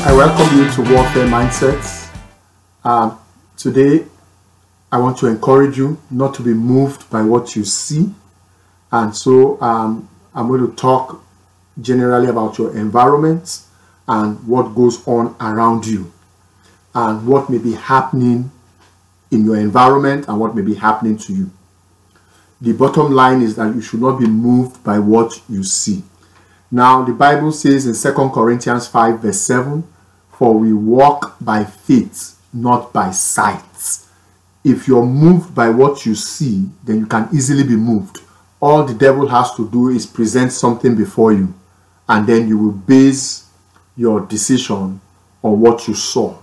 I welcome you to Warfare Mindsets. Um, today, I want to encourage you not to be moved by what you see. And so, um, I'm going to talk generally about your environment and what goes on around you and what may be happening in your environment and what may be happening to you. The bottom line is that you should not be moved by what you see. Now, the Bible says in 2 Corinthians 5, verse 7, For we walk by faith, not by sight. If you're moved by what you see, then you can easily be moved. All the devil has to do is present something before you, and then you will base your decision on what you saw.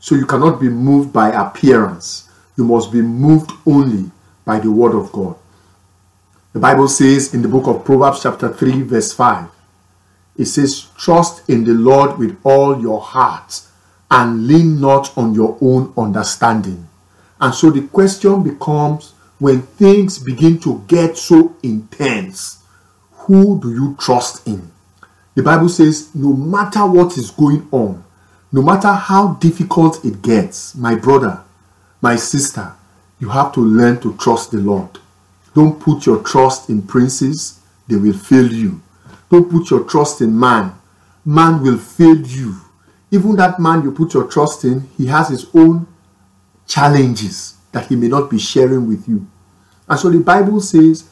So you cannot be moved by appearance. You must be moved only by the word of God. The Bible says in the book of Proverbs, chapter 3, verse 5, it says, Trust in the Lord with all your heart and lean not on your own understanding. And so the question becomes when things begin to get so intense, who do you trust in? The Bible says, no matter what is going on, no matter how difficult it gets, my brother, my sister, you have to learn to trust the Lord. Don't put your trust in princes, they will fail you. Don't put your trust in man, man will fail you. Even that man you put your trust in, he has his own challenges that he may not be sharing with you. And so the Bible says,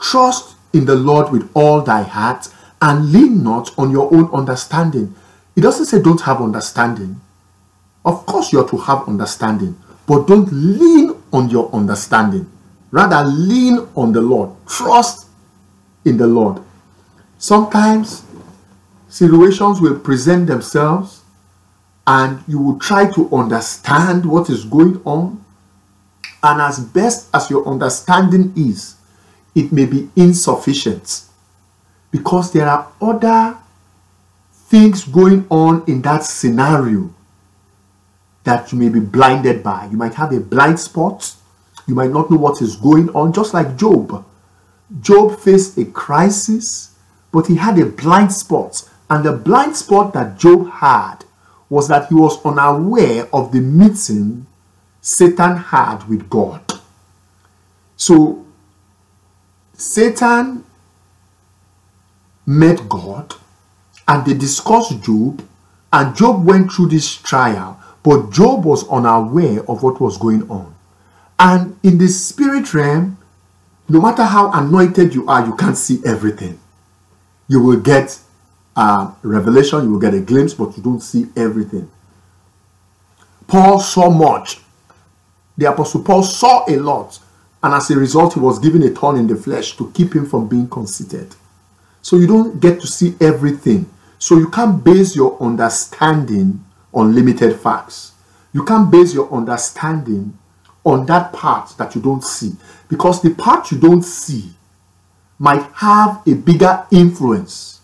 Trust in the Lord with all thy heart and lean not on your own understanding. It doesn't say don't have understanding. Of course, you're to have understanding, but don't lean on your understanding. Rather, lean on the Lord. Trust in the Lord. Sometimes situations will present themselves and you will try to understand what is going on. And as best as your understanding is, it may be insufficient because there are other things going on in that scenario that you may be blinded by. You might have a blind spot. You might not know what is going on, just like Job. Job faced a crisis, but he had a blind spot. And the blind spot that Job had was that he was unaware of the meeting Satan had with God. So, Satan met God and they discussed Job, and Job went through this trial, but Job was unaware of what was going on. And in the spirit realm, no matter how anointed you are, you can't see everything. You will get a revelation, you will get a glimpse, but you don't see everything. Paul saw much. The Apostle Paul saw a lot, and as a result, he was given a thorn in the flesh to keep him from being conceited. So you don't get to see everything. So you can't base your understanding on limited facts. You can't base your understanding on that part that you don't see. Because the part you don't see might have a bigger influence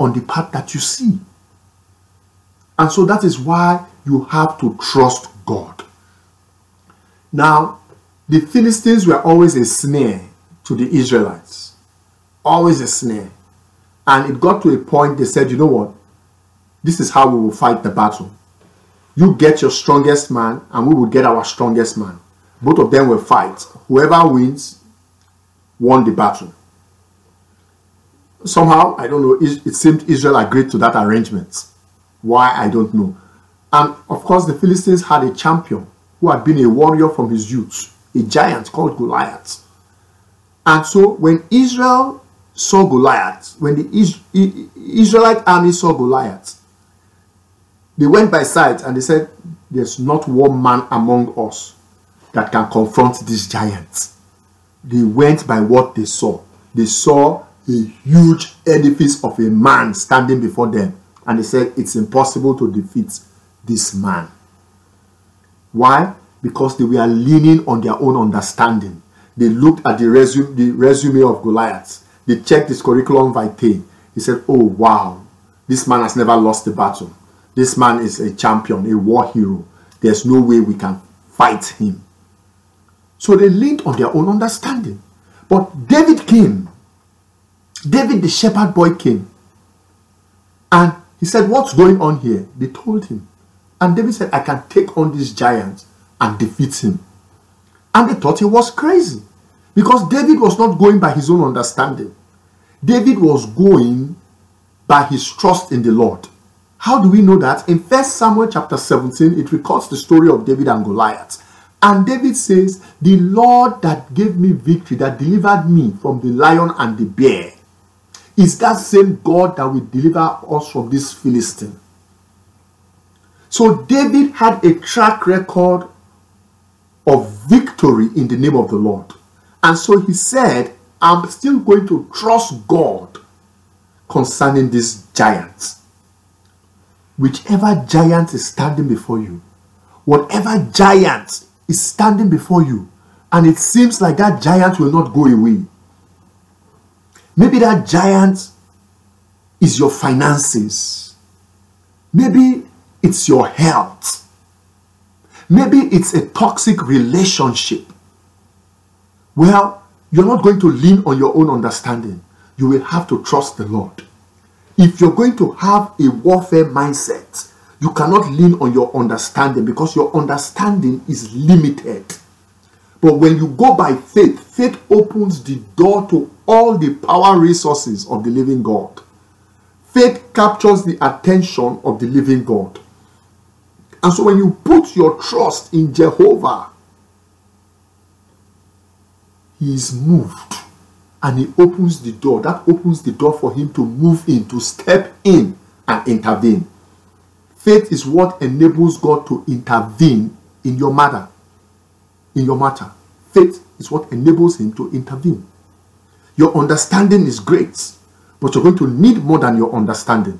on the path that you see. And so that is why you have to trust God. Now, the Philistines were always a snare to the Israelites. Always a snare. And it got to a point they said, you know what? This is how we will fight the battle. You get your strongest man, and we will get our strongest man. Both of them will fight. Whoever wins won the battle. Somehow, I don't know, it seemed Israel agreed to that arrangement. Why, I don't know. And of course, the Philistines had a champion who had been a warrior from his youth, a giant called Goliath. And so, when Israel saw Goliath, when the Israelite army saw Goliath, they went by sight and they said, There's not one man among us that can confront this giant. They went by what they saw. They saw a huge edifice of a man standing before them, and they said it's impossible to defeat this man. Why? Because they were leaning on their own understanding. They looked at the resume, the resume of Goliath. They checked his curriculum vitae. He said, Oh, wow, this man has never lost a battle. This man is a champion, a war hero. There's no way we can fight him. So they leaned on their own understanding. But David came. David, the shepherd boy, came. And he said, What's going on here? They told him. And David said, I can take on this giant and defeat him. And they thought he was crazy because David was not going by his own understanding. David was going by his trust in the Lord. How do we know that? In 1 Samuel chapter 17, it records the story of David and Goliath. And David says, The Lord that gave me victory, that delivered me from the lion and the bear, is that same God that will deliver us from this Philistine. So David had a track record of victory in the name of the Lord. And so he said, I'm still going to trust God concerning this giant. Whichever giant is standing before you, whatever giant is standing before you, and it seems like that giant will not go away. Maybe that giant is your finances. Maybe it's your health. Maybe it's a toxic relationship. Well, you're not going to lean on your own understanding. You will have to trust the Lord. If you're going to have a warfare mindset, you cannot lean on your understanding because your understanding is limited. But when you go by faith, faith opens the door to all the power resources of the living God. Faith captures the attention of the living God. And so when you put your trust in Jehovah, He is moved and He opens the door. That opens the door for Him to move in, to step in and intervene. Faith is what enables God to intervene in your matter. In your matter. Faith is what enables Him to intervene. Your understanding is great, but you're going to need more than your understanding.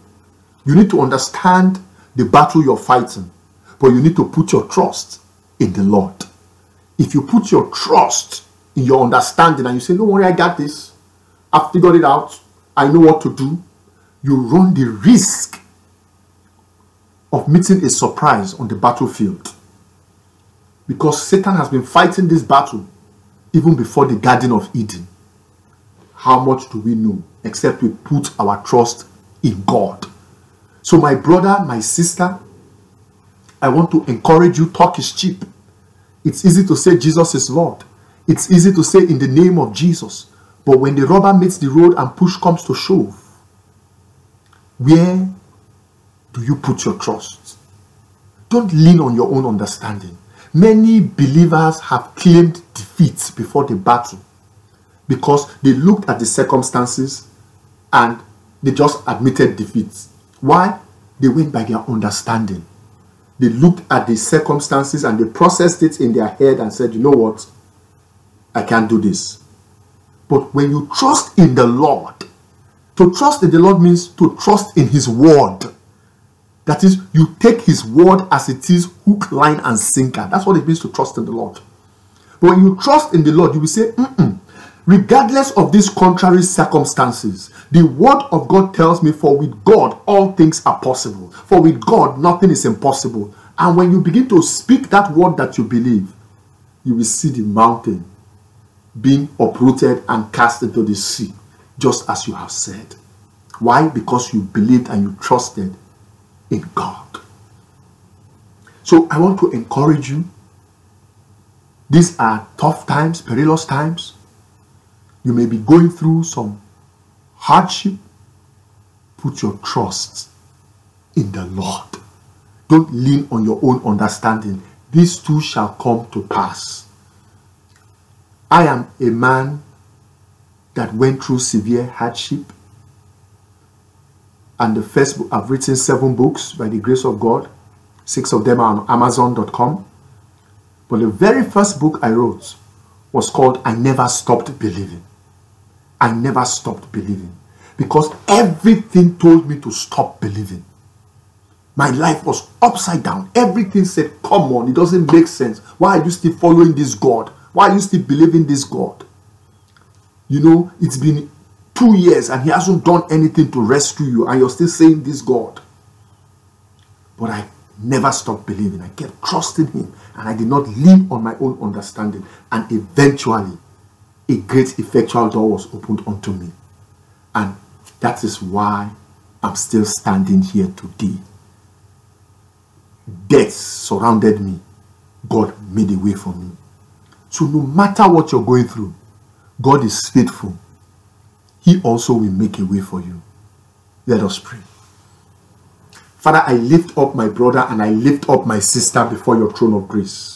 You need to understand the battle you're fighting. But you need to put your trust in the Lord. If you put your trust in your understanding and you say, Don't worry, I got this, I've figured it out, I know what to do, you run the risk of meeting a surprise on the battlefield. Because Satan has been fighting this battle even before the Garden of Eden. How much do we know except we put our trust in God? So, my brother, my sister, I want to encourage you talk is cheap. It's easy to say Jesus is Lord. It's easy to say in the name of Jesus. But when the rubber meets the road and push comes to shove, where do you put your trust? Don't lean on your own understanding. Many believers have claimed defeat before the battle because they looked at the circumstances and they just admitted defeat. Why? They went by their understanding. They looked at the circumstances and they processed it in their head and said, you know what? I can't do this. But when you trust in the Lord, to trust in the Lord means to trust in His word. That is, you take His word as it is, hook, line, and sinker. That's what it means to trust in the Lord. But when you trust in the Lord, you will say, Mm-mm. Regardless of these contrary circumstances, the word of God tells me, for with God all things are possible. For with God nothing is impossible. And when you begin to speak that word that you believe, you will see the mountain being uprooted and cast into the sea, just as you have said. Why? Because you believed and you trusted in God. So I want to encourage you. These are tough times, perilous times. You may be going through some hardship, put your trust in the Lord. Don't lean on your own understanding. These too shall come to pass. I am a man that went through severe hardship. And the first book, I've written seven books by the grace of God. Six of them are on Amazon.com. But the very first book I wrote was called I Never Stopped Believing. I never stopped believing because everything told me to stop believing. My life was upside down. Everything said, Come on, it doesn't make sense. Why are you still following this God? Why are you still believing this God? You know, it's been two years and He hasn't done anything to rescue you, and you're still saying this God. But I never stopped believing. I kept trusting Him, and I did not lean on my own understanding. And eventually, a great effectual door was opened unto me. And that is why I'm still standing here today. Death surrounded me. God made a way for me. So, no matter what you're going through, God is faithful. He also will make a way for you. Let us pray. Father, I lift up my brother and I lift up my sister before your throne of grace.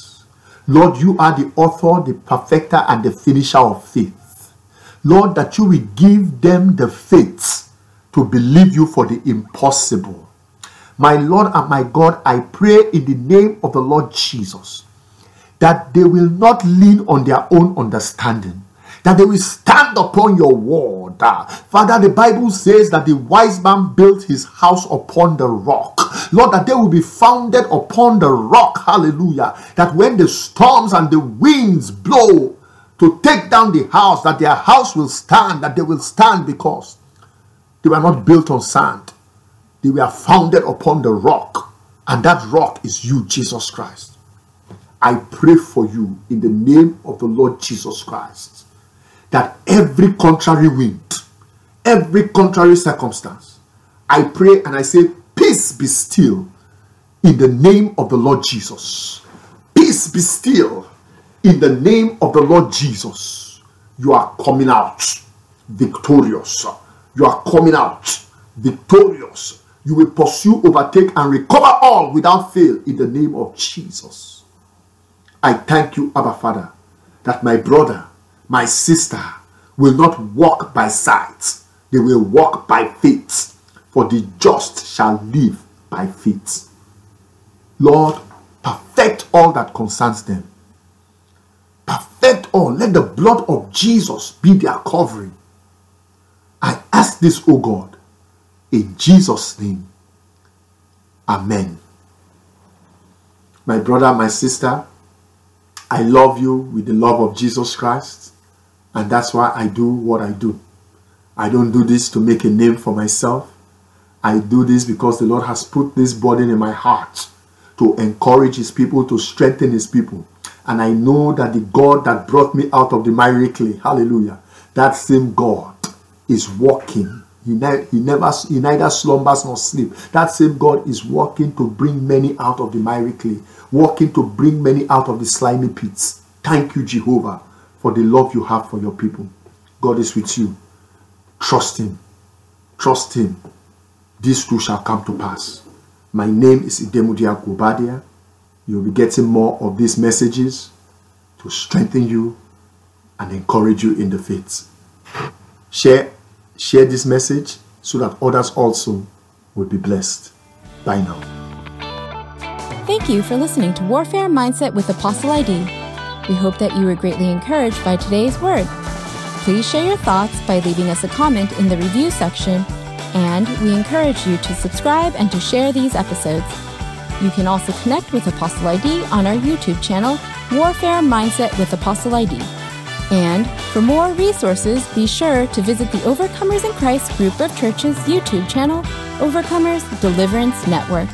Lord, you are the author, the perfecter, and the finisher of faith. Lord, that you will give them the faith to believe you for the impossible. My Lord and my God, I pray in the name of the Lord Jesus that they will not lean on their own understanding, that they will stand upon your word. Father, the Bible says that the wise man built his house upon the rock. Lord, that they will be founded upon the rock. Hallelujah. That when the storms and the winds blow to take down the house, that their house will stand, that they will stand because they were not built on sand. They were founded upon the rock. And that rock is you, Jesus Christ. I pray for you in the name of the Lord Jesus Christ that every contrary wind, every contrary circumstance, I pray and I say, Peace be still in the name of the Lord Jesus. Peace be still in the name of the Lord Jesus. You are coming out victorious. You are coming out victorious. You will pursue, overtake, and recover all without fail in the name of Jesus. I thank you, Abba Father, that my brother my sister will not walk by sight, they will walk by faith, for the just shall live by faith. Lord, perfect all that concerns them. Perfect all. Let the blood of Jesus be their covering. I ask this, O God, in Jesus' name. Amen. My brother, my sister, I love you with the love of Jesus Christ. And that's why I do what I do. I don't do this to make a name for myself. I do this because the Lord has put this burden in my heart to encourage His people, to strengthen His people. And I know that the God that brought me out of the miry clay, hallelujah, that same God is walking. He, ne- he never he neither slumbers nor sleep. That same God is working to bring many out of the miry clay, working to bring many out of the slimy pits. Thank you, Jehovah for the love you have for your people. God is with you. Trust Him. Trust Him. This too shall come to pass. My name is Idemudia Gubadia. You'll be getting more of these messages to strengthen you and encourage you in the faith. Share, share this message so that others also will be blessed. Bye now. Thank you for listening to Warfare Mindset with Apostle ID. We hope that you were greatly encouraged by today's word. Please share your thoughts by leaving us a comment in the review section, and we encourage you to subscribe and to share these episodes. You can also connect with Apostle ID on our YouTube channel, Warfare Mindset with Apostle ID. And for more resources, be sure to visit the Overcomers in Christ group of churches YouTube channel, Overcomers Deliverance Network.